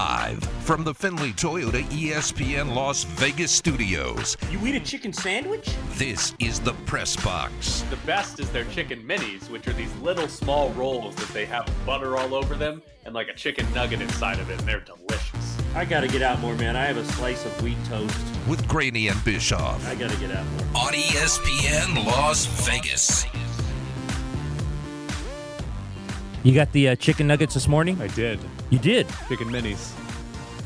Live from the Findlay Toyota ESPN Las Vegas studios, You eat a chicken sandwich? this is the Press Box. The best is their chicken minis, which are these little small rolls that they have butter all over them and like a chicken nugget inside of it, and they're delicious. I gotta get out more, man. I have a slice of wheat toast. with Graney and Bischoff I gotta get out more. on ESPN Las Vegas. You got the uh, chicken nuggets this morning? I did. You did. Chicken minis.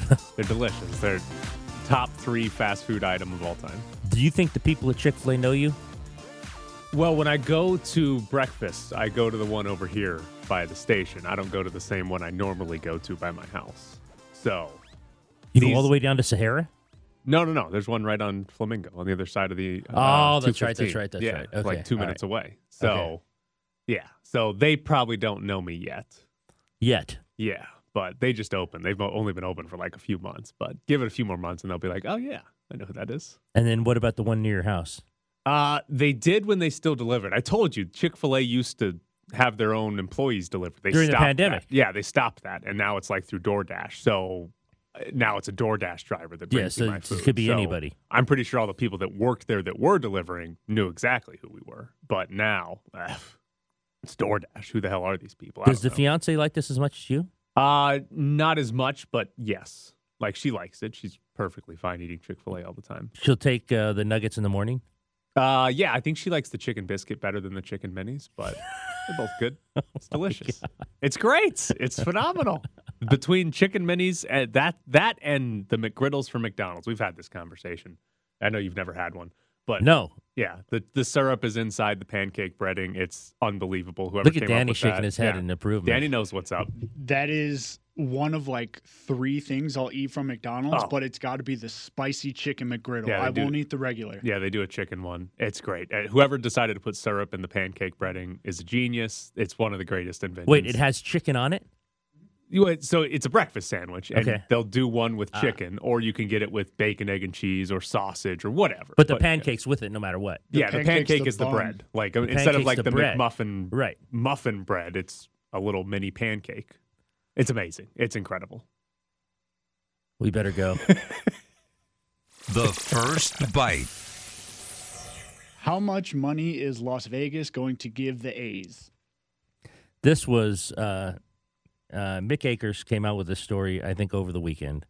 they're delicious. They're top three fast food item of all time. Do you think the people at Chick Fil A know you? Well, when I go to breakfast, I go to the one over here by the station. I don't go to the same one I normally go to by my house. So, You go all the way down to Sahara? no, no, no. There's one right on Flamingo on the other side of the. uh, Oh, that's right, that's right, that's yeah, right. Okay, like two minutes right. away. So, Okay. yeah. So they probably don't know me yet. Yet. Yeah, but they just opened. They've only been open for like a few months, but give it a few more months and they'll be like, "Oh yeah, I know who that is." And then what about the one near your house? Uh, they did when they still delivered. I told you, Chick Fil A used to have their own employees deliver. They During the stopped pandemic. that. Yeah, they stopped that, and now it's like through DoorDash. So uh, now it's a DoorDash driver that brings Yeah, so my it could be So anybody. I'm pretty sure all the people that worked there that were delivering knew exactly who we were, but now eh, it's DoorDash. Who the hell are these people? Does the know. fiance like this as much as you? Uh, not as much, but yes. Like she likes it. She's perfectly fine eating Chick Fil A all the time. She'll take uh, the nuggets in the morning. Uh, yeah, I think she likes the chicken biscuit better than the chicken minis, but they're both good. It's delicious. It's great. It's phenomenal. Between chicken minis and that that and the McGriddles from McDonald's, we've had this conversation. I know you've never had one, but No. yeah, the the syrup is inside the pancake breading. It's unbelievable. Whoever Look at came up Danny with shaking that. his head Yeah. in approval. Danny knows what's up. That is one of like three things I'll eat from McDonald's, Oh. but it's got to be the spicy chicken McGriddle. Yeah, I do. won't eat the regular. Yeah, they do a chicken one. It's great. Uh, whoever decided to put syrup in the pancake breading is a genius. It's one of the greatest inventions. Wait, it has chicken on it? You- wait, so it's a breakfast sandwich, and Okay. they'll do one with Ah. chicken, or you can get it with bacon, egg, and cheese, or sausage, or whatever. But the yeah. pancakes with it no matter what. Yeah, the pancake the is the bun. bread. Like uh, instead of like the the, bread. McMuffin Right. muffin bread, it's a little mini pancake. It's amazing. It's incredible. We better go. The first bite. How much money is Las Vegas going to give the A's? this was uh, uh, Mick Akers came out with a story, I think, over the weekend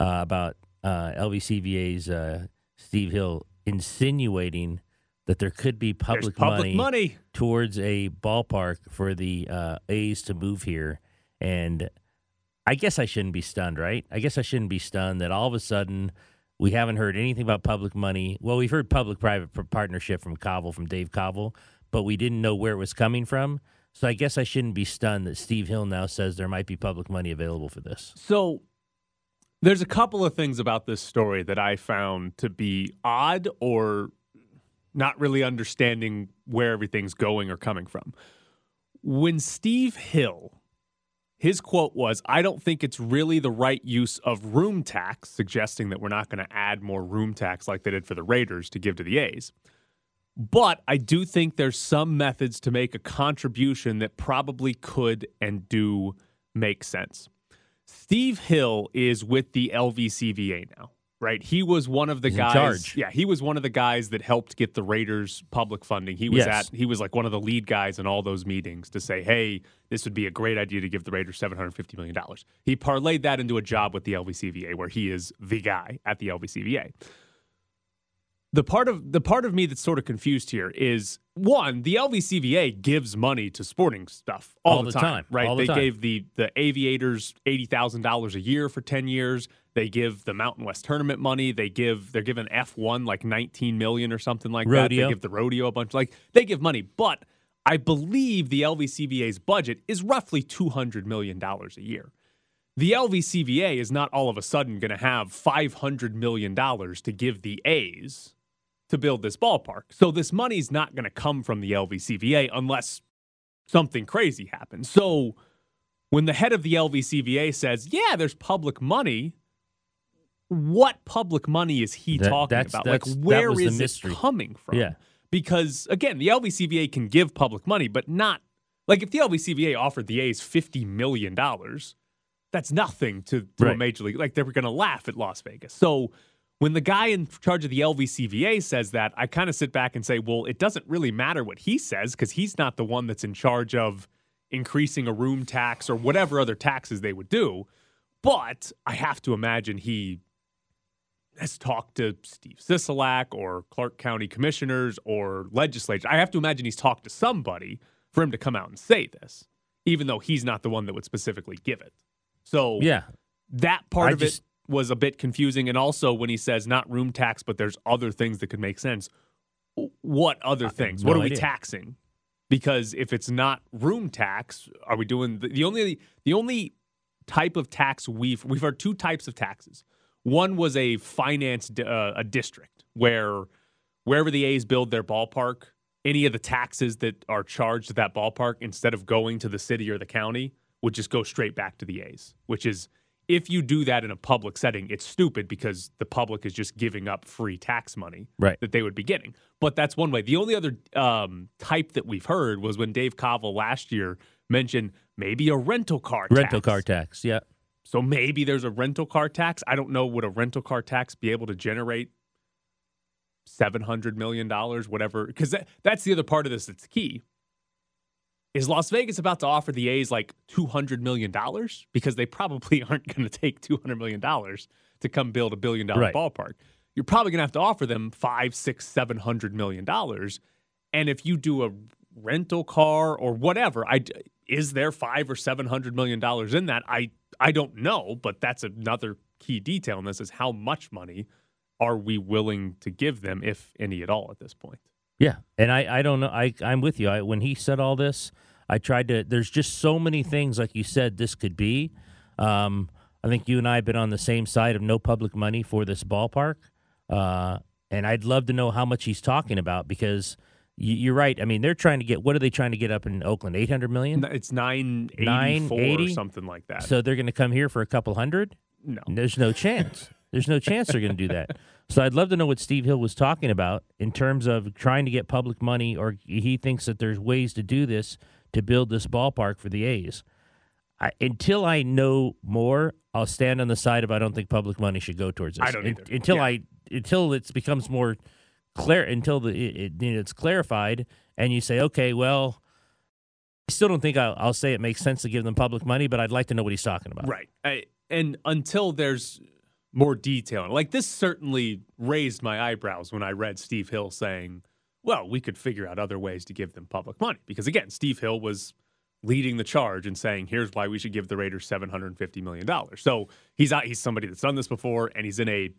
uh, about uh, LVCVA's uh, Steve Hill insinuating that there could be public, public money, money. towards a ballpark for the uh, A's to move here. And I guess I shouldn't be stunned, right? I guess I shouldn't be stunned that all of a sudden we haven't heard anything about public money. Well, we've heard public-private partnership from Kaval, from Dave Kaval, but we didn't know where it was coming from. So I guess I shouldn't be stunned that Steve Hill now says there might be public money available for this. So there's a couple of things about this story that I found to be odd or not really understanding where everything's going or coming from. When Steve Hill, his quote was, I don't think it's really the right use of room tax, suggesting that we're not going to add more room tax like they did for the Raiders to give to the A's. But I do think there's some methods to make a contribution that probably could and do make sense. Steve Hill is with the LVCVA now, right? He was one of the He's in guys. charge. Yeah, he was one of the guys that helped get the Raiders public funding. He was Yes. at he was like one of the lead guys in all those meetings to say, "Hey, this would be a great idea to give the Raiders 750 million dollars." He parlayed that into a job with the LVCVA where he is the guy at the LVCVA the part of the part of me that's sort of confused here is one, the LVCVA gives money to sporting stuff all, All the, time, time, right? all the they time. gave the the aviators eighty thousand dollars a year for ten years. They give the Mountain West tournament money. They give they're giving F one like nineteen million or something like that. They give the rodeo a bunch. Like they give money, but I believe the LVCVA's budget is roughly two hundred million dollars a year. The LVCVA is not all of a sudden going to have five hundred million dollars to give the A's to build this ballpark. So this money's not going to come from the LVCVA unless something crazy happens. So when the head of the LVCVA says, "Yeah, there's public money," what public money is he That- talking that's- about? that's- like where is where was the is it mystery. coming from? Yeah. Because again, the LVCVA can give public money, but not like if the LVCVA offered the A's 50 million dollars, that's nothing to, to a major league. Like they're going to laugh at Las Vegas. So when the guy in charge of the LVCVA says that, I kind of sit back and say, well, it doesn't really matter what he says because he's not the one that's in charge of increasing a room tax or whatever other taxes they would do. But I have to imagine he has talked to Steve Sisolak or Clark County commissioners or legislators. I have to imagine he's talked to somebody for him to come out and say this, even though he's not the one that would specifically give it. So Yeah. that part I of just- it was a bit confusing. And also when he says not room tax, but there's other things that could make sense. What other things? what no are we taxing? Because if it's not room tax, are we doing the, the only the only type of tax we've we've heard two types of taxes. One was a finance uh, a district where wherever the A's build their ballpark, any of the taxes that are charged at that ballpark instead of going to the city or the county would just go straight back to the A's, which is if you do that in a public setting, it's stupid because the public is just giving up free tax money Right. that they would be getting. But that's one way. The only other um, type that we've heard was when Dave Kaval last year mentioned maybe a rental car Rental tax. car tax. Yeah. So maybe there's a rental car tax. I don't know. Would a rental car tax be able to generate seven hundred million dollars, whatever? Because that, that's the other part of this that's key. Is Las Vegas about to offer the A's like two hundred million dollars? Because they probably aren't going to take two hundred million dollars to come build a billion dollar Right. ballpark. You're probably going to have to offer them five, six, seven hundred million dollars. And if you do a rental car or whatever, I is there five or seven hundred million dollars in that? I I don't know, but that's another key detail in this is how much money are we willing to give them, if any at all, at this point. Yeah, and I, I don't know. I I'm with you. I, when he said all this, I tried to. There's just so many things, like you said, this could be. Um, I think you and I have been on the same side of no public money for this ballpark, uh, and I'd love to know how much he's talking about because you, you're right. I mean, they're trying to get. What are they trying to get up in Oakland? Eight hundred million. It's nine eighty four or something like that. So they're going to come here for a couple hundred. no, There's no chance. There's no chance they're going to do that. So I'd love to know what Steve Hill was talking about in terms of trying to get public money, or he thinks that there's ways to do this to build this ballpark for the A's. I, until I know more, I'll stand on the side of I don't think public money should go towards this. I don't either. until Yeah. I until it becomes more clear until the it, it, it's clarified, and you say, okay, well. I still don't think I'll, I'll say it makes sense to give them public money, but I'd like to know what he's talking about. Right. I, and until there's more detail, like this certainly raised my eyebrows when I read Steve Hill saying, well, we could figure out other ways to give them public money. Because again, Steve Hill was leading the charge and saying, here's why we should give the Raiders $750 million. So he's out, he's somebody that's done this before, and he's in a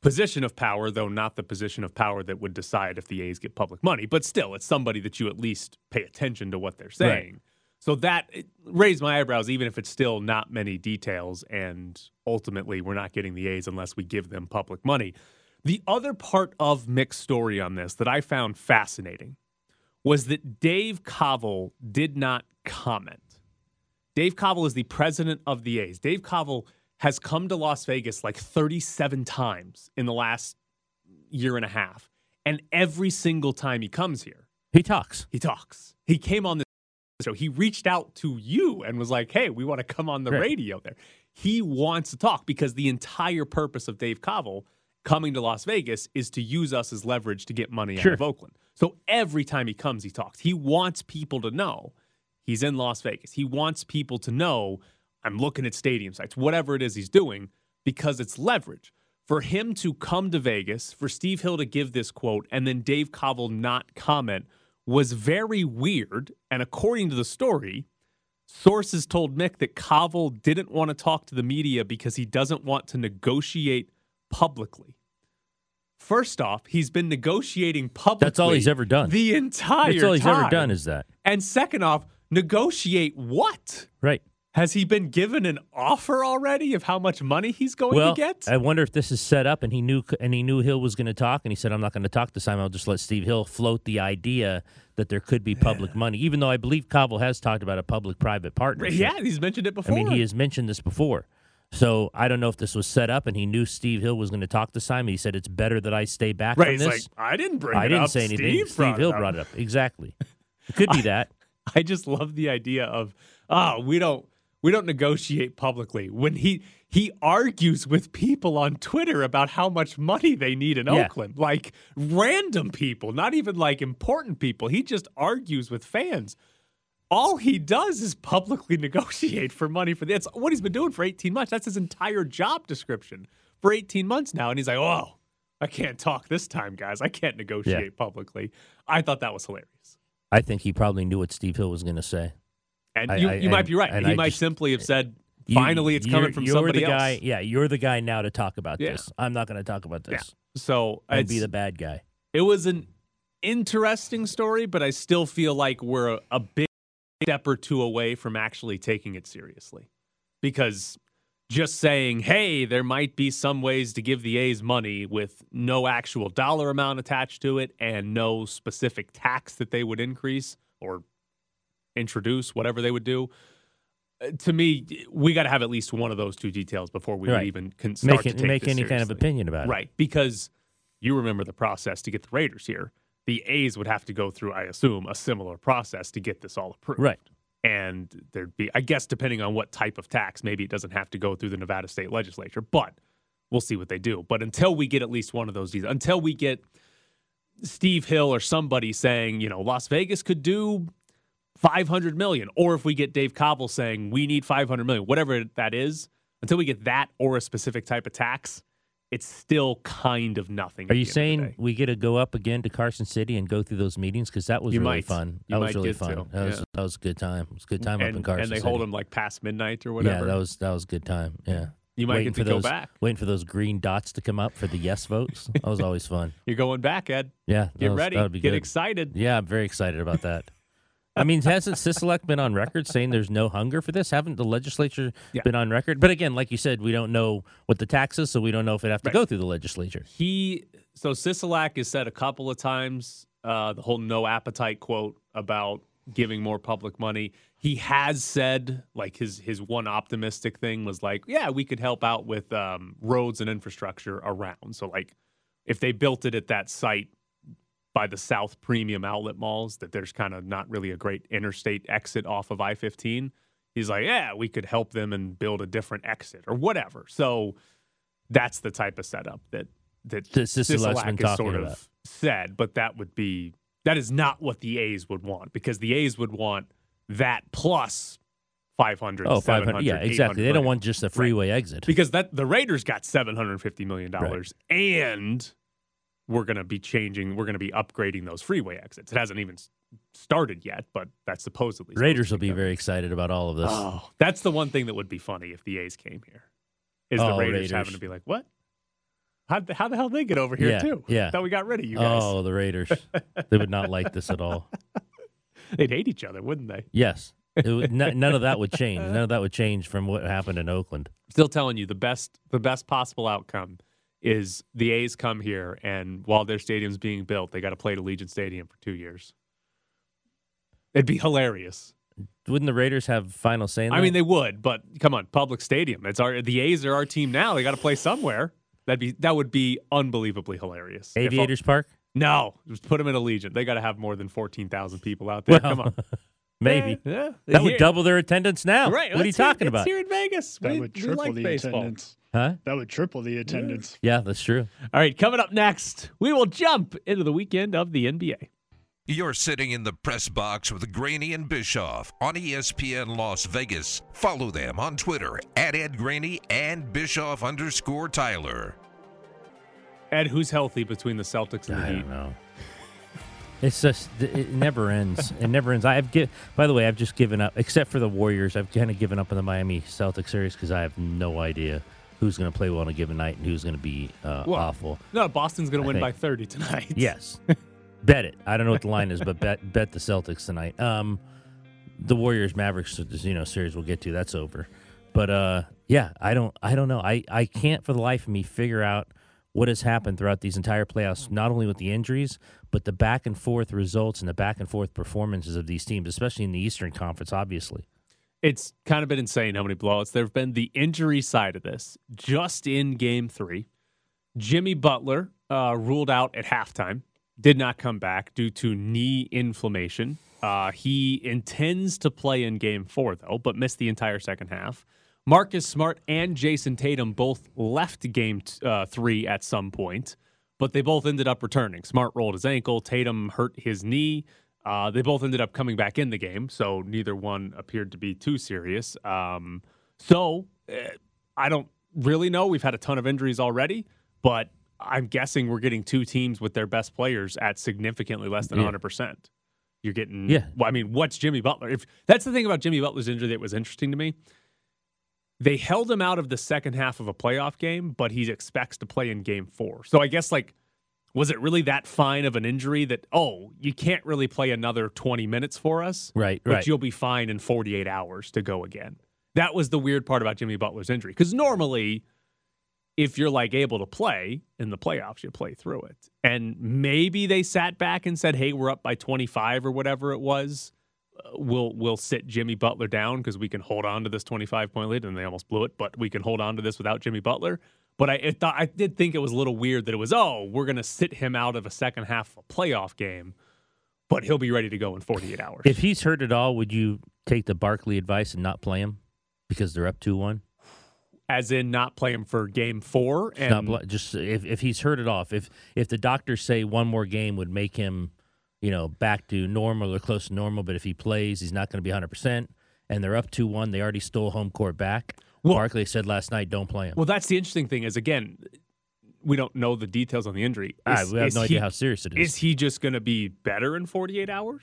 position of power, though not the position of power that would decide if the A's get public money. But still, it's somebody that you at least pay attention to what they're saying. So that raised my eyebrows, even if it's still not many details. And ultimately, we're not getting the A's unless we give them public money. The other part of Mick's story on this that I found fascinating was that Dave Kaval did not comment. Dave Kaval is the president of the A's. Dave Kaval has come to Las Vegas like 37 times in the last year and a half. And every single time he comes here, He talks. he talks. He came on the show. He reached out to you and was like, hey, we want to come on the radio there. He wants to talk because the entire purpose of Dave Kaval coming to Las Vegas is to use us as leverage to get money Sure. out of Oakland. So every time he comes, he talks. He wants people to know he's in Las Vegas. He wants people to know I'm looking at stadium sites, whatever it is he's doing, because it's leverage. For him to come to Vegas, for Steve Hill to give this quote, and then Dave Kaval not comment was very weird. And according to the story, sources told Mick that Kaval didn't want to talk to the media because he doesn't want to negotiate publicly. First off, he's been negotiating publicly. That's all he's ever done. The entire time. That's all he's time. ever done is that. And second off, negotiate what? Right. Has he been given an offer already of how much money he's going well, to get? I wonder if this is set up, and he knew, and he knew Hill was going to talk, and he said, "I'm not going to talk this time. I'll just let Steve Hill float the idea that there could be public money." Even though I believe Kaval has talked about a public-private partnership. yeah, he's mentioned it before. I mean, he has mentioned this before. So I don't know if this was set up, and he knew Steve Hill was going to talk this time. He said, "It's better that I stay back right. He's this." like, I didn't bring I didn't up. say anything. Steve, Steve, Hill it up." brought it up. Exactly. It could be that. I just love the idea of, oh, we don't we don't negotiate publicly. When he he argues with people on Twitter about how much money they need in Yeah. Oakland, like random people, not even like important people. He just argues with fans. All he does is publicly negotiate for money for the. It's what he's been doing for 18 months. That's his entire job description for 18 months now. And he's like, oh, I can't talk this time, guys. I can't negotiate publicly. I thought that was hilarious. I think he probably knew what Steve Hill was going to say. And I- you, I- you might and- be right. and He I might just- simply have said, You- finally, it's coming from you're somebody the else. guy. Yeah, you're the guy now to talk about Yeah. this. I'm not going to talk about Yeah. this. So And be the bad guy. it was an interesting story, but I still feel like we're a, a big step or two away from actually taking it seriously. Because just saying, hey, there might be some ways to give the A's money with no actual dollar amount attached to it and no specific tax that they would increase or introduce, whatever they would do. uh, To me, we got to have at least one of those two details before we Right. even can start Make, to it, take make any kind of opinion about it. Right. Because you remember the process to get the Raiders here. The A's would have to go through, I assume, a similar process to get this all approved. Right. And there'd be, I guess, depending on what type of tax, maybe it doesn't have to go through the Nevada state legislature, but we'll see what they do. But until we get at least one of those until we get Steve Hill or somebody saying, you know, Las Vegas could do 500 million, or if we get Dave Kaval saying we need 500 million, whatever that is, until we get that or a specific type of tax, it's still kind of nothing. Are you the end of the saying we get to go up again to Carson City and go through those meetings? Because that was You really might. fun. You That was really fun. to, That was that was a good time. It was a good time and, up in Carson and they City. hold them like past midnight or whatever. Yeah, that was that was a good time. Yeah. you might waiting get to for go those, back. Waiting for those green dots to come up for the yes votes. That was always fun. You're going back, Ed. Yeah. Get was- ready. Get good. excited. Yeah, I'm very excited about that. I mean, hasn't Sisolak been on record saying there's no hunger for this? Haven't the legislature Yeah. been on record? But again, like you said, we don't know what the tax is, so we don't know if it have to Right. go through the legislature. He so Sisolak has said a couple of times uh, the whole no appetite quote about giving more public money. He has said like his his one optimistic thing was like, yeah, we could help out with um, roads and infrastructure around. So like if they built it at that site by the South Premium Outlet malls, that there's kind of not really a great interstate exit off of I 15. He's like, yeah, we could help them and build a different exit or whatever. So that's the type of setup that that That Sisolak's Sisolak been has talking sort about. of said. But that would be that is not what the A's would want because the A's would want that plus 500, Oh, 500. 700, Yeah, exactly. They don't want just a freeway exit. because that the Raiders got 750 million dollars and we're going to be changing we're going to be upgrading those freeway exits. It hasn't even started yet, but that's supposedly supposed Raiders will be coming. very excited about all of this. Oh, that's the one thing that would be funny if the A's came here. Is the Oh, Raiders, Raiders. having to be like, "What? How, how the hell they get over here Yeah, too? yeah. thought we got rid of you guys. oh, the Raiders. they would not like this at all. They'd hate each other, wouldn't they?" Yes. It would, n- none of that would change. None of that would change from what happened in Oakland. Still telling you the best the best possible outcome is the A's come here and while their stadium's being built, they got to play at Allegiant Stadium for two years. It'd be hilarious. Wouldn't the Raiders have final say? I mean, they would, but come on, public stadium. It's our the A's are our team now. They got to play somewhere. That'd be that would be unbelievably hilarious. Aviators Park? no, just put them in Allegiant. They got to have more than fourteen thousand people out there. Well, come on, Maybe. Yeah, That would double their attendance now. Right? What are you let's hear- talking it's about? Here in Vegas, That we, would triple like the baseball. attendance. Huh? That would triple the attendance. Yeah, that's true. All right, coming up next, we will jump into the weekend of the NBA. You're sitting in the press box with Graney and Bischoff on ESPN Las Vegas. Follow them on Twitter at Ed Graney and Bischoff underscore Tyler. Ed, who's healthy between the Celtics and the I Heat? don't know. It's just it never ends. It never ends. I've gi- by the way, I've just given up, except for the Warriors. I've kind of given up on the Miami Celtics series because I have no idea who's going to play well on a given night and who's going to be uh, Well, awful. No, Boston's going to win think- by thirty tonight. Yes, bet it. I don't know what the line is, but bet bet the Celtics tonight. Um, the Warriors Mavericks, you know, series we'll get to. That's over. But uh, yeah, I don't, I don't know. I I can't for the life of me figure out what has happened throughout these entire playoffs. Not only with the injuries, but the back and forth results and the back and forth performances of these teams, especially in the Eastern Conference. Obviously, It's kind of been insane how many blowouts there have been. The injury side of this, just in game three, Jimmy Butler uh, ruled out at halftime, did not come back due to knee inflammation. Uh, he intends to play in game four, though, but missed the entire second half. Marcus Smart and Jayson Tatum both left game t- uh, three at some point, but they both ended up returning. Smart rolled his ankle, Tatum hurt his knee. Uh, they both ended up coming back in the game, so neither one appeared to be too serious. Um, so eh, I don't really know. We've had a ton of injuries already, but I'm guessing we're getting two teams with their best players at significantly less than Yeah. 100%. You're getting, Yeah. Well, I mean, what's Jimmy Butler? If that's the thing about Jimmy Butler's injury that was interesting to me. They held him out of the second half of a playoff game, but he expects to play in game four. So I guess like was it really that fine of an injury that oh you can't really play another 20 minutes for us Right, but right. you'll be fine in 48 hours to go again that was the weird part about jimmy butler's injury because normally if you're like able to play in the playoffs you play through it and maybe they sat back and said hey we're up by 25 or whatever it was we'll we'll sit Jimmy Butler down because we can hold on to this 25 point lead, and they almost blew it. But we can hold on to this without Jimmy Butler. But I thought I did think it was a little weird that it was oh we're gonna sit him out of a second half of a playoff game, but he'll be ready to go in 48 hours. If he's hurt at all, would you take the Barkley advice and not play him because they're up two one? As in not play him for game four and bl- just if, if he's hurt at all. If if the doctors say one more game would make him, you know, back to normal or close to normal, but if he plays, he's not going to be 100. percent And they're up two one. They already stole home court back. Well- Barkley said last night, "Don't play him." well, that's the interesting thing is again, we don't know the details on the injury. Is- we have no he- idea how serious it is. Is he just going to be better in 48 hours?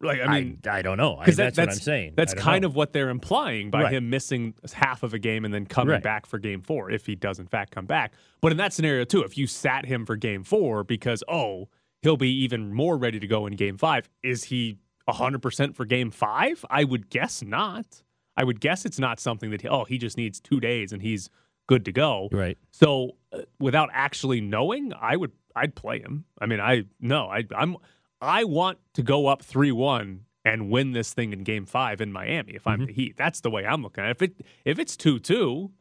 Like I mean, I, don't know. I, Because that's, what I'm saying. That's kind know. of what they're implying by Right. him missing half of a game and then coming Right. back for game four, if he does in fact come back. But in that scenario too, if you sat him for game four because oh he'll be even more ready to go in game five, is he hundred percent for game five? I would guess not. I would guess it's not something that he, oh he just needs two days and he's good to go. right. So uh, without actually knowing, I would I'd play him. I mean, I no, I I'm I want to go up three one and win this thing in Game Five in Miami. If I'm the Heat, that's the way I'm looking at it. If it if it's two two,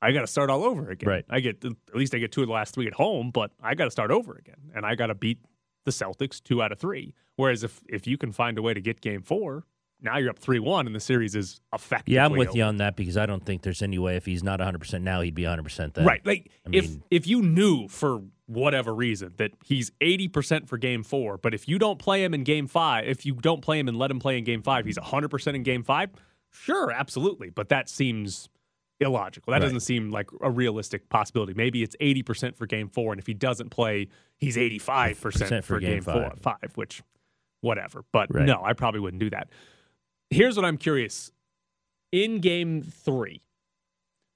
I got to start all over again. Right. I get at least I get two of the last three at home, but I got to start over again, and I got to beat the Celtics two out of three. Whereas if if you can find a way to get Game Four, now you're up three one, and the series is effectively Yeah, I'm with over. you on that because I don't think there's any way if he's not 100 percent now, he'd be 100 percent then. Right. Like I if if you knew for whatever reason that he's 80% for game 4, but if you don't play him in game 5, if you don't play him and let him play in game 5, he's 100% in game 5? Sure, absolutely, but that seems illogical. That Right. doesn't seem like a realistic possibility. Maybe it's 80% for game 4 and if he doesn't play, he's 85% for, for game, game 4 five. 5, which whatever. But Right. no, I probably wouldn't do that. Here's what I'm curious. In game 3,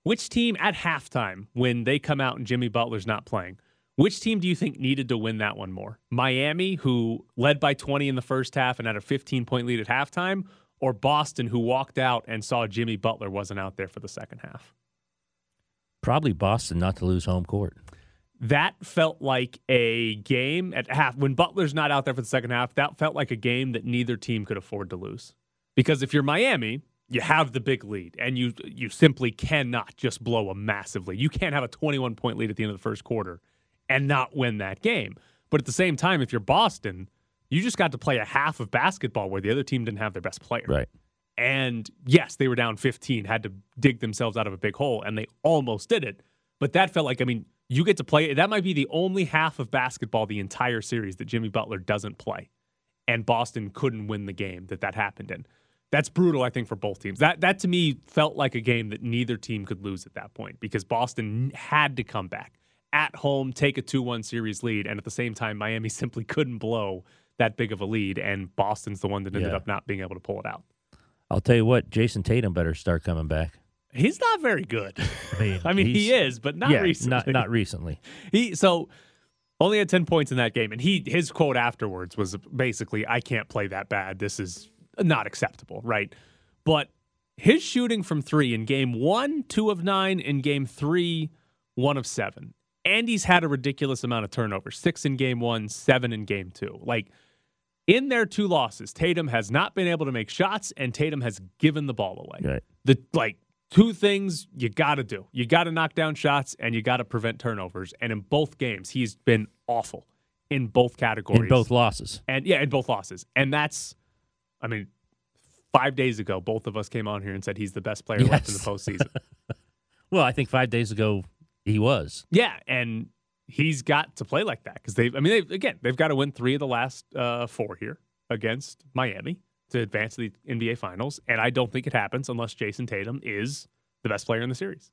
which team at halftime, when they come out and Jimmy Butler's not playing, which team do you think needed to win that one more? Miami, who led by 20 in the first half and had a 15 point lead at halftime, or Boston, who walked out and saw Jimmy Butler wasn't out there for the second half? Probably Boston not to lose home court. That felt like a game at half. When Butler's not out there for the second half, that felt like a game that neither team could afford to lose. Because if you're Miami, you have the big lead, and you you simply cannot just blow a massive lead. You can't have a 21 point lead at the end of the first quarter and not win that game. But at the same time, if you're Boston, you just got to play a half of basketball where the other team didn't have their best player. Right. And yes, they were down 15, had to dig themselves out of a big hole, and they almost did it. But that felt like, I mean, you get to play. That might be the only half of basketball the entire series that Jimmy Butler doesn't play. And Boston couldn't win the game that that happened in. That's brutal, I think, for both teams. That that to me felt like a game that neither team could lose at that point because Boston had to come back at home, take a 2 1 series lead. And at the same time, Miami simply couldn't blow that big of a lead. And Boston's the one that ended Yeah. up not being able to pull it out. I'll tell you what, Jayson Tatum better start coming back. He's not very good. I mean, I mean, he is, but not yeah, recently. not not recently. He so only had ten points in that game, and he his quote afterwards was basically, "I can't play that bad. This is not acceptable." Right, but his shooting from three in game one, two of nine, in game three, one of seven, and he's had a ridiculous amount of turnovers: six in game one, seven in game two. Like in their two losses, Tatum has not been able to make shots, and Tatum has given the ball away Right. the like two things you got to do. You got to knock down shots and you got to prevent turnovers. And in both games, he's been awful in both categories. In both losses. and yeah, in both losses. And that's I mean, five days ago, both of us came on here and said he's the best player left in the postseason. Well, I think five days ago he was. yeah, and he's got to play like that because they've. I mean, they again, they've got to win three of the last uh, four here against Miami to advance to the NBA Finals, and I don't think it happens unless Jayson Tatum is the best player in the series.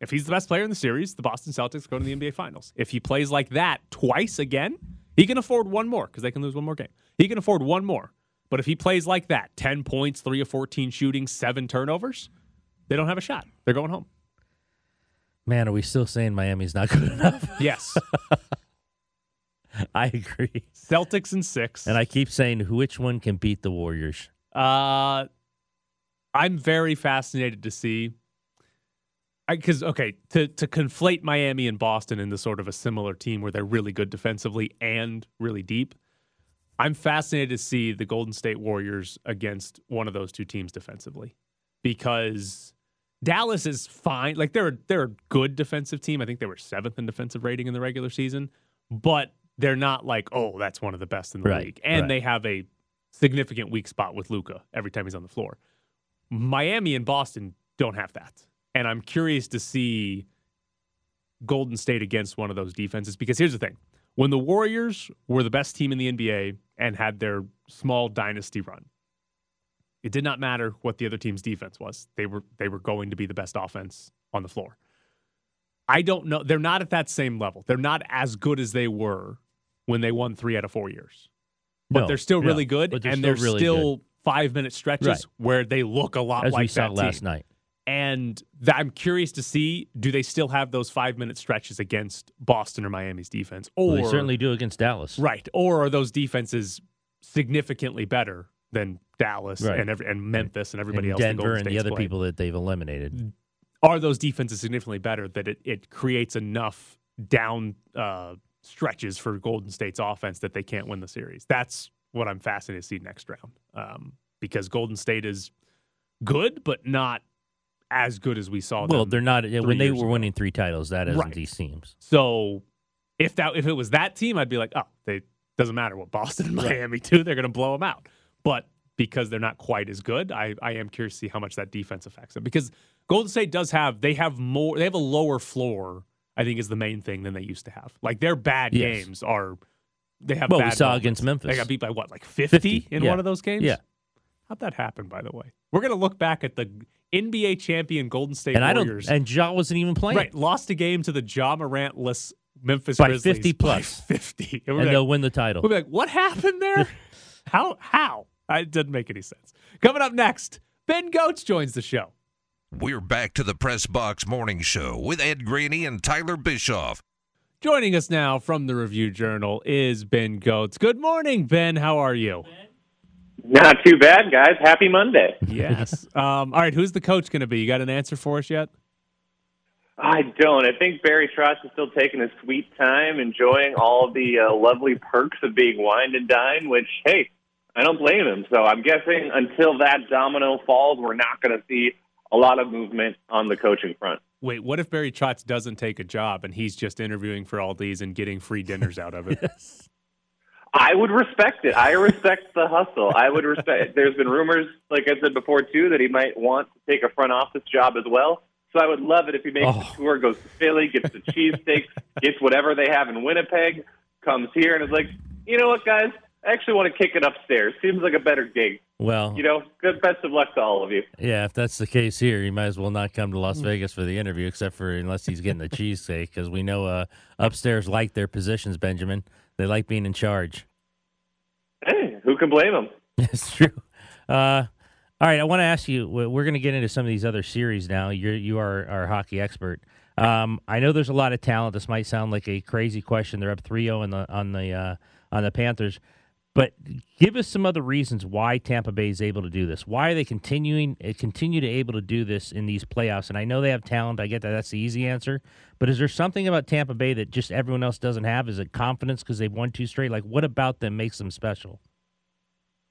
If he's the best player in the series, the Boston Celtics go to the NBA Finals. If he plays like that twice again, he can afford one more because they can lose one more game. He can afford one more. But if he plays like that, 10 points, 3 of 14 shooting, 7 turnovers, they don't have a shot. They're going home. Man, are we still saying Miami's not good enough? Yes. I agree. Celtics in 6. And I keep saying which one can beat the Warriors. Uh, I'm very fascinated to see. Because okay, to to conflate Miami and Boston into sort of a similar team where they're really good defensively and really deep. I'm fascinated to see the Golden State Warriors against one of those two teams defensively, because Dallas is fine. Like they're they're a good defensive team. I think they were seventh in defensive rating in the regular season, but they're not like oh that's one of the best in the Right, league. And right. they have a significant weak spot with Luka every time he's on the floor. Miami and Boston don't have that. And I'm curious to see Golden State against one of those defenses because here's the thing. When the Warriors were the best team in the NBA and had their small dynasty run, it did not matter what the other team's defense was. They were they were going to be the best offense on the floor. I don't know. They're not at that same level. They're not as good as they were when they won 3 out of 4 years but No, they're still really good, they're and still they're really still five minute stretches Right. where they look a lot As like we saw last team. night. And th- I'm curious to see do they still have those five minute stretches against Boston or Miami's defense, or Well, they certainly do against Dallas. right, or are those defenses significantly better than Dallas Right. and every, and Memphis and everybody and else? Denver Golden and the other played? people that they've eliminated. are those defenses significantly better that it, it creates enough down uh, stretches for Golden State's offense that they can't win the series? That's what I'm fascinated to see next round um, because Golden State is good, but not as good as we saw. Well, they're not when they were ago. winning three titles. That isn't Right. these teams. So if that if it was that team, I'd be like, oh, they doesn't matter what Boston and Miami do, they're going to blow them out. But because they're not quite as good, I I am curious to see how much that defense affects them because Golden State does have they have more they have a lower floor. I think is the main thing than they used to have. Like their bad Yes. games are they have. Well, we saw moments. against Memphis. They got beat by what, like fifty, 50, in yeah. one of those games. Yeah. how'd that happen? By the way, we're gonna look back at the NBA champion Golden State And I Warriors. don't. And Ja wasn't even playing. Right, lost a game to the Ja Morantless Memphis By Grizzlies 50 by plus. fifty. And And like, they'll win the title. we'll be like, what happened there? how? How? It doesn't make any sense. Coming up next, Ben Gotz joins the show. We're back to the Press Box Morning Show with Ed Graney and Tyler Bischoff. Joining us now from the Review Journal is Ben Gotz. Good morning, Ben. How are you? Not too bad, guys. Happy Monday. Yes. um, all right. Who's the coach going to be? You got an answer for us yet? I don't. I think Barry Trotz is still taking his sweet time, enjoying all the uh, lovely perks of being wined and dined, which, hey, I don't blame him. So I'm guessing until that domino falls, we're not going to see a lot of movement on the coaching front. Wait, what if Barry Trotz doesn't take a job and he's just interviewing for all these and getting free dinners out of it? yes. I would respect it. I respect the hustle. I would respect. There's been rumors, like I said before, too, that he might want to take a front office job as well. So I would love it if he makes Oh. the tour, goes to Philly, gets the cheesesteaks, gets whatever they have in Winnipeg, comes here and is like, you know what, guys, I actually want to kick it upstairs. Seems like a better gig. Well, You know, good best of luck to all of you. yeah. If that's the case here, you might as well not come to Las Vegas for the interview, except for unless he's getting the cheesesteak, because we know uh, upstairs like their positions. Benjamin, they like being in charge. Hey, who can blame them? It's true. Uh, all right, I want to ask you. we- We're going to get into some of these other series now. You're you are our hockey expert. Um, I know there's a lot of talent. This might sound like a crazy question. They're up 3-0 on the on the uh, on the Panthers, but give us some other reasons why Tampa Bay is able to do this. Why are they continuing uh, continue to able to do this in these playoffs? And I know they have talent. I get that. That's the easy answer. But is there something about Tampa Bay that just everyone else doesn't have? Is it confidence because they've won two straight? Like what about them makes them special?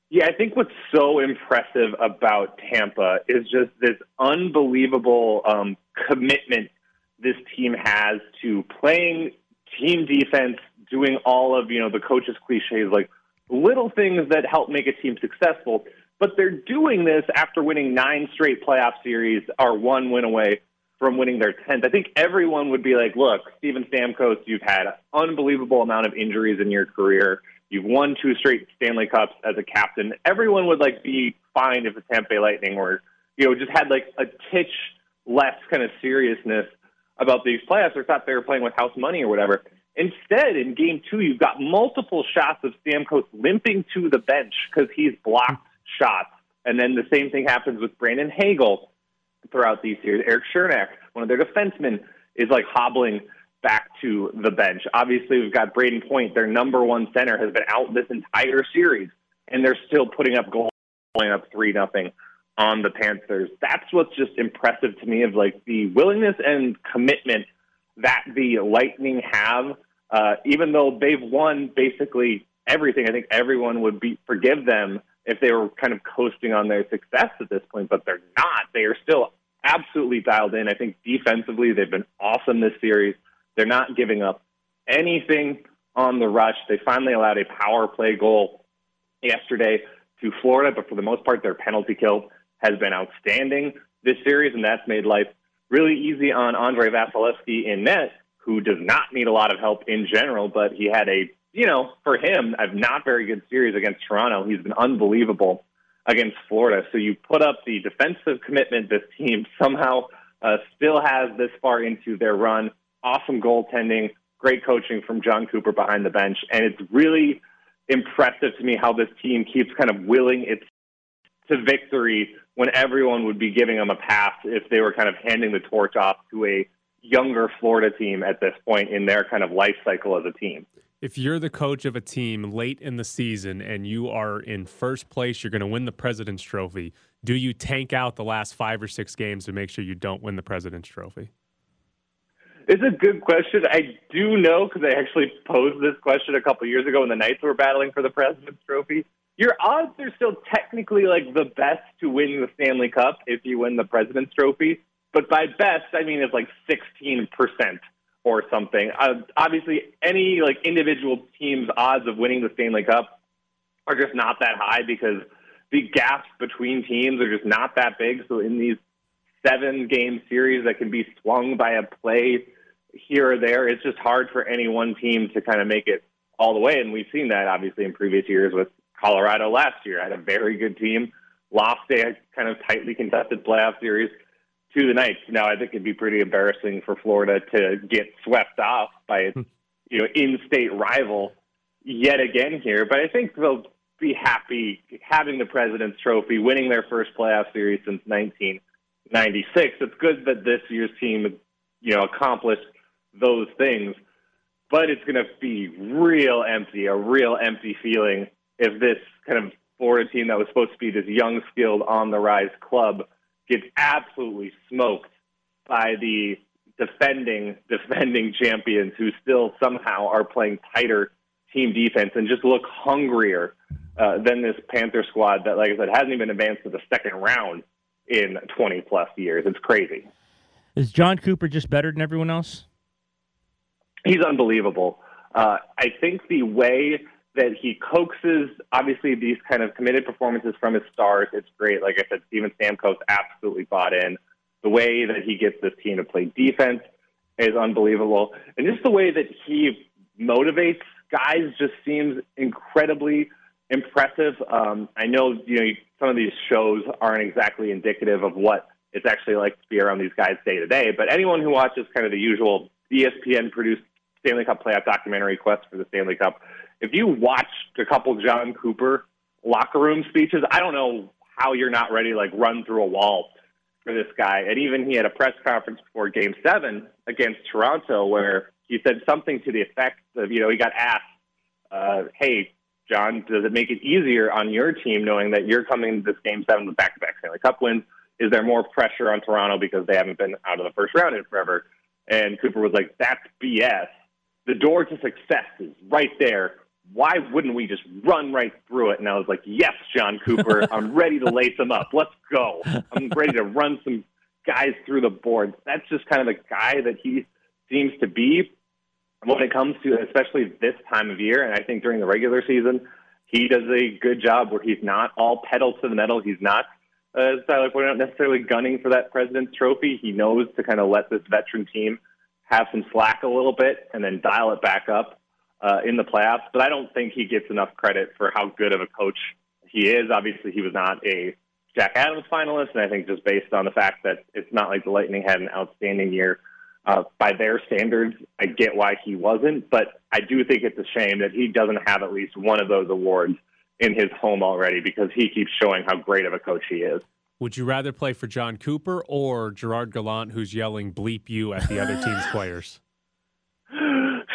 Yeah, I think what's so impressive about Tampa is just this unbelievable um, commitment this team has to playing team defense, doing all of you know the coach's cliches like little things that help make a team successful, But they're doing this after winning nine straight playoff series, are one win away from winning their 10th. I think everyone would be like, look, Steven Stamkos, you've had an unbelievable amount of injuries in your career. You've won two straight Stanley Cups as a captain. Everyone would like be fine if the Tampa Bay Lightning were, you know, just had like a titch less kind of seriousness about these playoffs or thought they were playing with house money or whatever. Instead, in game two, you've got multiple shots of Stamkos limping to the bench because he's blocked shots. And then the same thing happens with Brandon Hagel throughout these series. Erik Cernak, one of their defensemen, is like hobbling back to the bench. Obviously, we've got Brayden Point, their number one center, has been out this entire series, and they're still putting up goals, going up three nothing on the Panthers. That's what's just impressive to me of like the willingness and commitment that the Lightning have. Uh, even though they've won basically everything, I think everyone would be forgive them if they were kind of coasting on their success at this point, but they're not. They are still absolutely dialed in. I think defensively they've been awesome this series. They're not giving up anything on the rush. They finally allowed a power play goal yesterday to Florida, but for the most part, their penalty kill has been outstanding this series, and that's made life really easy on Andrei Vasilevskiy in net, who does not need a lot of help in general, but he had a, you know, for him, a not very good series against Toronto. He's been unbelievable against Florida. So you put up the defensive commitment this team somehow uh, still has this far into their run. Awesome goaltending, great coaching from Jon Cooper behind the bench, and it's really impressive to me how this team keeps kind of willing its to victory when everyone would be giving them a pass if they were kind of handing the torch off to a younger Florida team at this point in their kind of life cycle as a team. If you're the coach of a team late in the season and you are in first place, you're going to win the President's Trophy. Do you tank out the last five or six games to make sure you don't win the President's Trophy? It's a good question. I do know because I actually posed this question a couple years ago when the Knights were battling for the President's Trophy. Your odds are still technically like the best to win the Stanley Cup if you win the President's Trophy, but by best I mean it's like sixteen percent or something. Uh, obviously, any like individual team's odds of winning the Stanley Cup are just not that high because the gaps between teams are just not that big. So in these seven game series that can be swung by a play here or there, it's just hard for any one team to kind of make it all the way. And we've seen that obviously in previous years with Colorado last year. I Had a very good team, lost a kind of tightly contested playoff series to the Knights. Now I think it'd be pretty embarrassing for Florida to get swept off by its hmm. you know in-state rival yet again here. But I think they'll be happy having the President's Trophy, winning their first playoff series since 1996. It's good that this year's team, you know, accomplished those things, but it's going to be real empty, a real empty feeling if this kind of Florida team that was supposed to be this young, skilled, on the rise club gets absolutely smoked by the defending defending champions who still somehow are playing tighter team defense and just look hungrier uh, than this Panther squad that, like I said, hasn't even advanced to the second round in 20 plus years. It's crazy. Is Jon Cooper just better than everyone else? He's unbelievable. Uh, I think the way that he coaxes obviously these kind of committed performances from his stars. It's great. Like I said, Steven Stamkos absolutely bought in. The way that he gets this team to play defense is unbelievable, and just the way that he motivates guys just seems incredibly impressive. Um, I know you know some of these shows aren't exactly indicative of what it's actually like to be around these guys day to day, but anyone who watches kind of the usual ESPN produced Stanley Cup playoff documentary Quest for the Stanley Cup if you watched a couple Jon Cooper locker room speeches, I don't know how you're not ready to like run through a wall for this guy. And even he had a press conference before Game Seven against Toronto where he said something to the effect of, you know, he got asked, uh, "Hey, Jon, does it make it easier on your team knowing that you're coming to this Game Seven with back-to-back Stanley Cup wins? Is there more pressure on Toronto because they haven't been out of the first round in forever?" And Cooper was like, "That's BS. The door to success is right there why wouldn't we just run right through it? And I was like, yes, Jon Cooper, I'm ready to lace them up. Let's go. I'm ready to run some guys through the boards. That's just kind of the guy that he seems to be when it comes to, especially this time of year. And I think during the regular season, he does a good job where he's not all pedal to the metal. He's not, uh, as Tyler pointed out, necessarily gunning for that President's Trophy. He knows to kind of let this veteran team have some slack a little bit and then dial it back up uh, in the playoffs. But I don't think he gets enough credit for how good of a coach he is. Obviously, he was not a Jack Adams finalist, and I think just based on the fact that it's not like the Lightning had an outstanding year uh, by their standards, I get why he wasn't. But I do think it's a shame that he doesn't have at least one of those awards in his home already because he keeps showing how great of a coach he is. Would you rather play for Jon Cooper or Gerard Gallant, who's yelling "bleep you" at the other team's players?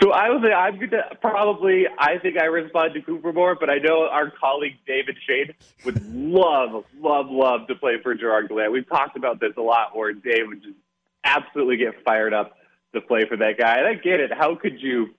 So I would say I'm gonna probably I think I respond to Cooper more, but I know our colleague David Shade would love, love, love to play for Gerard Gallant. We've talked about this a lot where Dave would just absolutely get fired up to play for that guy. And I get it. How could you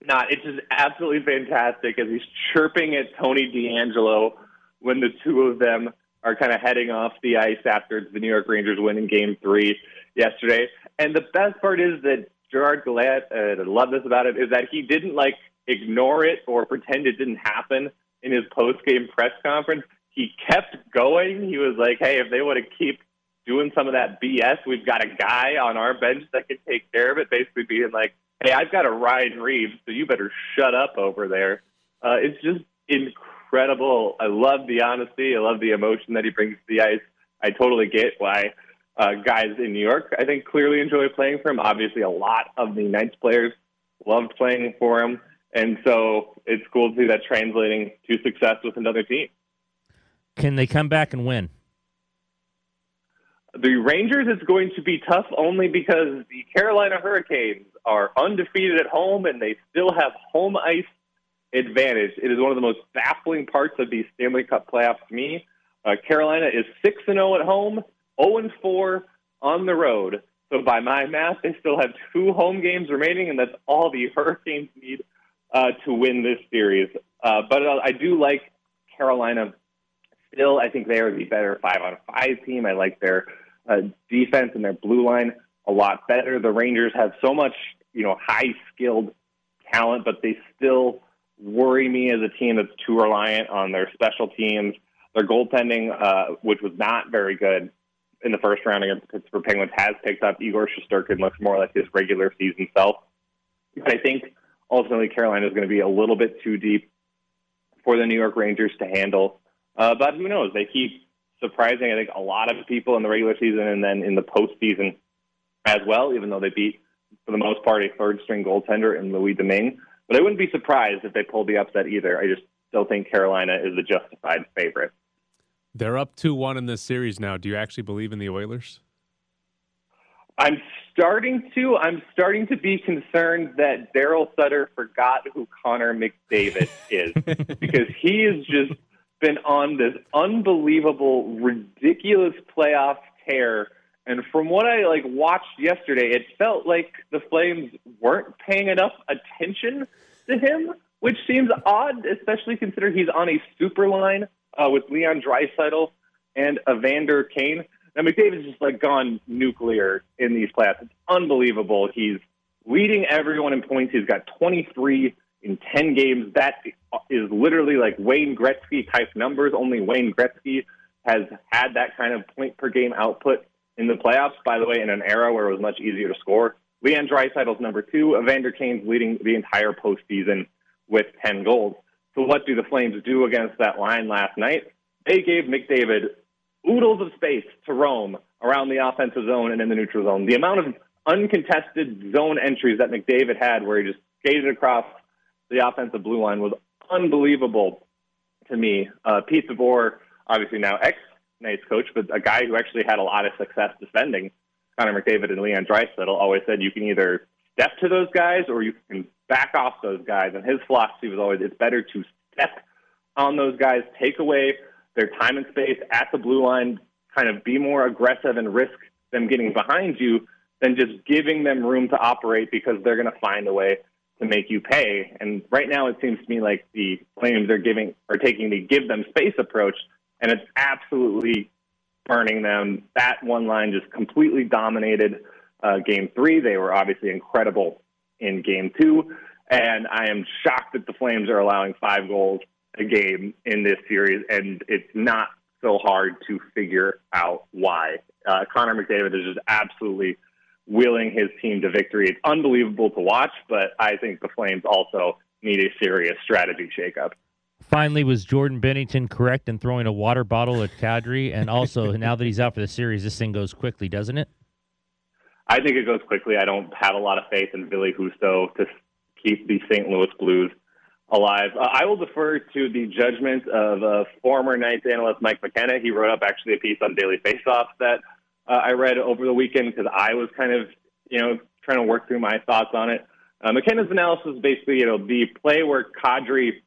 not? It's just absolutely fantastic as he's chirping at Tony DeAngelo when the two of them are kind of heading off the ice after the New York Rangers win in game three yesterday. And the best part is that Gerard Gallant, and I love this about it, is that he didn't like ignore it or pretend it didn't happen in his post game press conference. He kept going. He was like, hey, if they want to keep doing some of that BS, we've got a guy on our bench that can take care of it, basically being like, hey, I've got a Ryan Reaves, so you better shut up over there. Uh, it's just incredible. I love the honesty. I love the emotion that he brings to the ice. I totally get why uh, guys in New York, I think, clearly enjoy playing for him. Obviously, a lot of the Knights players loved playing for him. And so it's cool to see that translating to success with another team. Can they come back and win? The Rangers is going to be tough only because the Carolina Hurricanes are undefeated at home and they still have home ice advantage. It is one of the most baffling parts of the Stanley Cup playoffs to me. Uh, Carolina is 6 and 0 at home, 0 and 4 on the road. So by my math, they still have two home games remaining, and that's all the Hurricanes need uh, to win this series. Uh, but uh, I do like Carolina. Still, I think they are the better five on five team. I like their uh, defense and their blue line a lot better. The Rangers have so much, you know, high skilled talent, but they still worry me as a team that's too reliant on their special teams. Their goaltending, uh, which was not very good in the first round against the Pittsburgh Penguins, has picked up. Igor Shesterkin looks more like his regular season self. But I think ultimately Carolina is going to be a little bit too deep for the New York Rangers to handle. Uh, but who knows? They keep surprising, I think, a lot of people in the regular season and then in the postseason as well, even though they beat, for the most part, a third string goaltender in Louis Domingue. But I wouldn't be surprised if they pulled the upset either. I just still think Carolina is the justified favorite. They're up 2 1 in this series now. Do you actually believe in the Oilers? I'm starting to. I'm starting to be concerned that Daryl Sutter forgot who Connor McDavid is because he has just been on this unbelievable, ridiculous playoff tear. And from what I like watched yesterday, it felt like the Flames weren't paying enough attention to him, which seems odd, especially considering he's on a super line uh, with Leon Draisaitl and Evander Kane. Now McDavid's just like gone nuclear in these playoffs. It's unbelievable. He's leading everyone in points. He's got 23 in 10 games. That is literally like Wayne Gretzky type numbers. Only Wayne Gretzky has had that kind of point per game output in the playoffs, by the way, in an era where it was much easier to score. Leon Draisaitl's number two. Evander Kane's leading the entire postseason with 10 goals. So what do the Flames do against that line last night? They gave McDavid oodles of space to roam around the offensive zone and in the neutral zone. The amount of uncontested zone entries that McDavid had where he just skated across the offensive blue line was unbelievable to me. Uh, Pete DeBoer, obviously now ex Knights coach, but a guy who actually had a lot of success defending Connor McDavid and Leon Draisaitl, always said you can either step to those guys or you can back off those guys. And his philosophy was always it's better to step on those guys, take away their time and space at the blue line, kind of be more aggressive and risk them getting behind you than just giving them room to operate because they're going to find a way to make you pay. And right now, it seems to me like the Flames are giving are taking the give them space approach, and it's absolutely burning them. That one line just completely dominated uh, Game Three. They were obviously incredible in Game Two, and I am shocked that the Flames are allowing five goals a game in this series, and it's not so hard to figure out why. Uh, Connor McDavid is just absolutely willing his team to victory. It's unbelievable to watch, but I think the Flames also need a serious strategy shakeup. Finally, was Jordan Binnington correct in throwing a water bottle at Kadri? And also, now that he's out for the series, this thing goes quickly, doesn't it? I think it goes quickly. I don't have a lot of faith in Ville Husso to keep the St. Louis Blues alive. Uh, I will defer to the judgment of uh, former Knights analyst Mike McKenna. He wrote up actually a piece on Daily Faceoff that uh, I read over the weekend because I was kind of, you know, trying to work through my thoughts on it. Uh, McKenna's analysis is basically, you know, the play where Kadri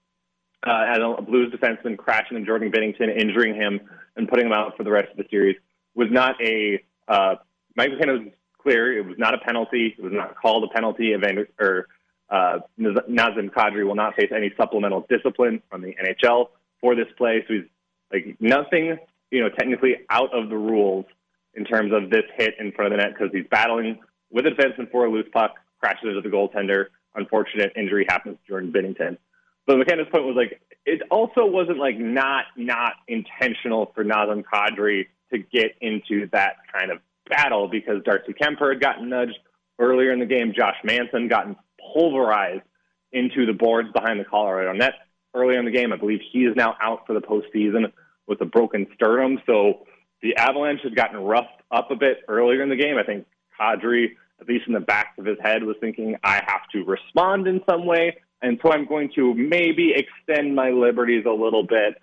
uh, had a Blues defenseman crashing into Jordan Binnington, injuring him, and putting him out for the rest of the series was not a. Uh, Mike McKenna clear; it was not a penalty. It was not called a penalty. Evander, or uh, Nazem Kadri will not face any supplemental discipline from the NHL for this play. So he's like nothing, you know, technically out of the rules in terms of this hit in front of the net because he's battling with a defenseman for a loose puck, crashes into the goaltender. Unfortunate injury happens to Jordan Binnington. But McKenna's point was like it also wasn't like not not intentional for Nazem Kadri to get into that kind of battle because Darcy Kuemper had gotten nudged earlier in the game. Josh Manson gotten pulverized into the boards behind the Colorado net earlier in the game. I believe he is now out for the postseason with a broken sternum. So the Avalanche had gotten roughed up a bit earlier in the game. I think Kadri, at least in the back of his head, was thinking, I have to respond in some way. And so I'm going to maybe extend my liberties a little bit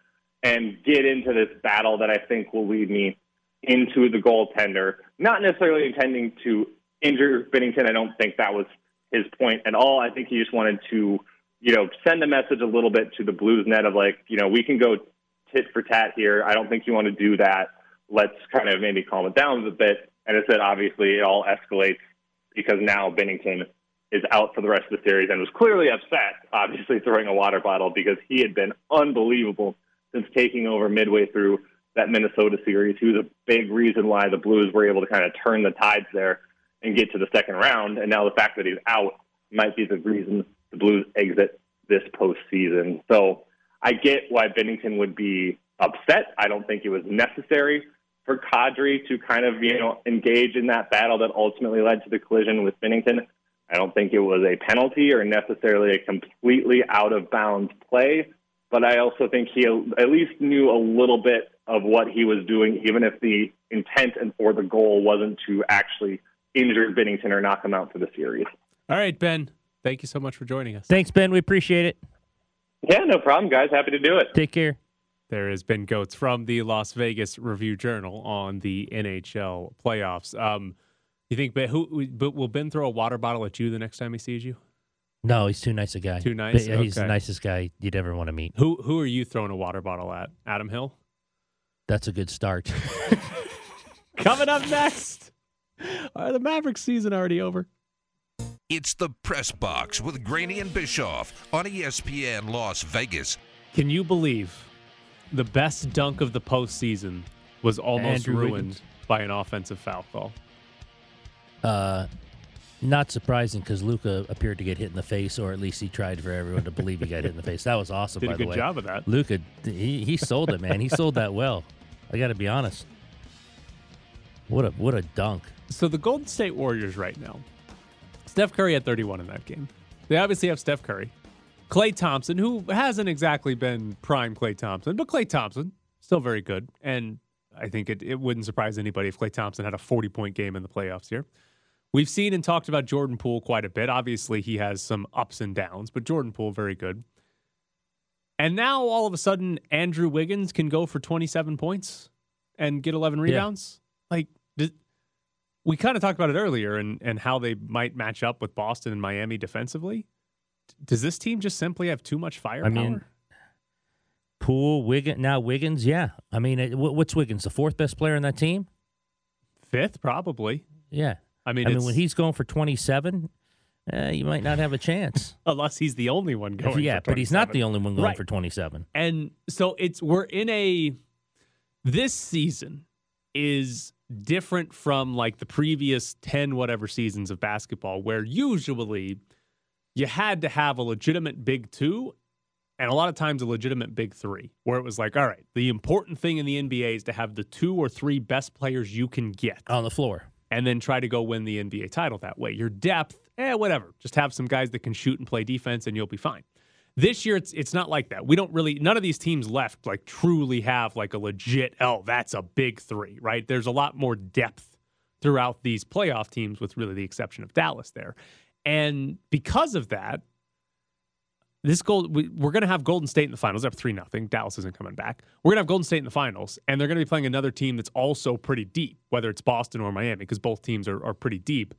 and get into this battle that I think will lead me into the goaltender. Not necessarily intending to injure Binnington. I don't think that was his point at all. I think he just wanted to, you know, send a message a little bit to the Blues net of like, you know, we can go tit for tat here. I don't think you want to do that. Let's kind of maybe calm it down a bit. And it said obviously it all escalates because now Binnington is out for the rest of the series and was clearly upset, obviously throwing a water bottle because he had been unbelievable since taking over midway through that Minnesota series. He was a big reason why the Blues were able to kind of turn the tides there and get to the second round. And now the fact that he's out might be the reason the Blues exit this postseason. So I get why Binnington would be upset. I don't think it was necessary for Kadri to kind of, you know, engage in that battle that ultimately led to the collision with Binnington. I don't think it was a penalty or necessarily a completely out of bounds play, but I also think he at least knew a little bit of what he was doing, even if the intent and or the goal wasn't to actually injure Binnington or knock him out for the series. All right, Ben. Thank you so much for joining us. Thanks, Ben. We appreciate it. Yeah, no problem, guys. Happy to do it. Take care. There has Ben Gotz from the Las Vegas Review Journal on the NHL playoffs. Um, you think Ben, who but will Ben throw a water bottle at you the next time he sees you? No, he's too nice a guy. Too nice? But, yeah, He's the nicest guy you'd ever want to meet. Who who are you throwing a water bottle at? Adam Hill? That's a good start. Coming up next. Are the Mavericks season already over? It's the Press Box with Graney and Bischoff on ESPN Las Vegas. Can you believe the best dunk of the postseason was almost Andrew ruined Wiggins. by an offensive foul call? Uh, not surprising because Luka appeared to get hit in the face, or at least he tried for everyone to believe he got hit in the face. That was awesome. Did by a the good way. job of that. Luka, he, he sold it, man. He sold that well. I got to be honest. What a what a dunk. So the Golden State Warriors right now, Steph Curry had 31 in that game. They obviously have Steph Curry. Klay Thompson, who hasn't exactly been prime Klay Thompson, but Klay Thompson, still very good. And I think it, it wouldn't surprise anybody if Klay Thompson had a 40 point game in the playoffs here. We've seen and talked about Jordan Poole quite a bit. Obviously, he has some ups and downs, but Jordan Poole, very good. And now all of a sudden, Andrew Wiggins can go for 27 points and get 11 rebounds. Like, does, we kind of talked about it earlier and, and how they might match up with Boston and Miami defensively. Does this team just simply have too much firepower? mean, Poole, Wiggins, now Wiggins. Yeah, I mean, it, what's Wiggins? The fourth best player on that team? fifth probably. Yeah. I mean, I mean, when he's going for twenty seven, uh, you might not have a chance. unless he's the only one going. yeah, for but he's not the only one going Right. for twenty seven. And so it's we're in a this season is different from like the previous 10 whatever seasons of basketball where usually you had to have a legitimate big 2 and a lot of times a legitimate big three, where it was like, all right, the important thing in the NBA is to have the two or three best players you can get on the floor. and then try to go win the NBA title that way. Your depth, eh, whatever. Just have some guys that can shoot and play defense, and you'll be fine. This year, it's it's not like that. We don't really. None of these teams left like truly have like a legit. Oh, that's a big three, right? There's a lot more depth throughout these playoff teams, with really the exception of Dallas there, and because of that, this gold we, we're going to have Golden State in the finals. Up three nothing. Dallas isn't coming back. We're going to have Golden State in the finals, and they're going to be playing another team that's also pretty deep, whether it's Boston or Miami, because both teams are, are pretty deep.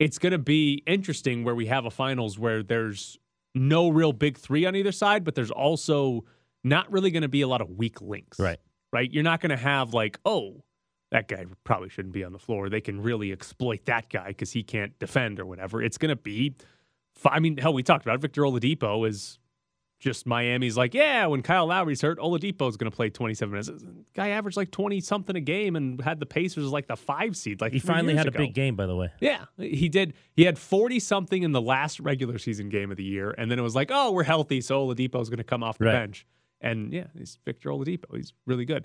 It's going to be interesting where we have a finals where there's no real big three on either side, but there's also not really going to be a lot of weak links. Right. Right. You're not going to have like, oh, that guy probably shouldn't be on the floor. They can really exploit that guy because he can't defend or whatever. It's going to be I mean, hell, we talked about it. Victor Oladipo is just Miami's like, yeah, when Kyle Lowry's hurt, Oladipo's going to play 27 minutes. Guy averaged like 20 something a game and had the Pacers like the five seed. Like He finally had a big game, by the way. Yeah, he did. He had 40 something in the last regular season game of the year. And then it was like, oh, we're healthy. So Oladipo's going to come off the Right. bench. And yeah, he's Victor Oladipo. He's really good.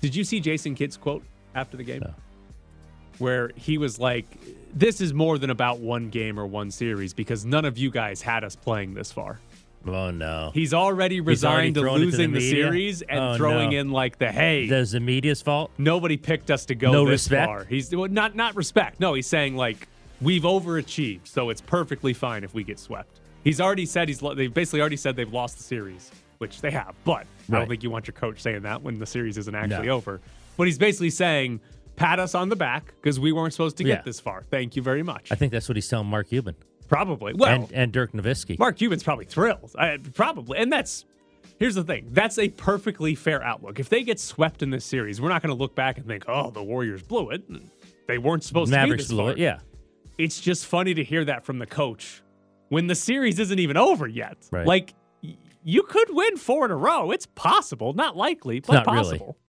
Did you see Jason Kidd's quote after the game? No. Where he was like, this is more than about one game or one series because none of you guys had us playing this far. Oh no. He's already already resigned to thrown to the losing the, media? series and Oh, throwing no. in like the hey, Does the media's fault? nobody picked us to go No this respect? far. He's well, not not respect. No, he's saying like we've overachieved, so it's perfectly fine if we get swept. He's already said he's they've basically already said they've lost the series, which they have. But I don't think you want your coach saying that when the series isn't actually No. over. But he's basically saying pat us on the back because we weren't supposed to get Yeah. this far. Thank you very much. I think that's what he's telling Mark Cuban probably. Well, and, and Dirk Nowitzki. Mark Cuban's probably thrilled. I, probably. And that's here's the thing. That's a perfectly fair outlook. If they get swept in this series, we're not going to look back and think, "Oh, the Warriors blew it." They weren't supposed Mavericks to be this blew it. Yeah. It's just funny to hear that from the coach when the series isn't even over yet. Right. Like you could win four in a row. It's possible, not likely, but not really. possible.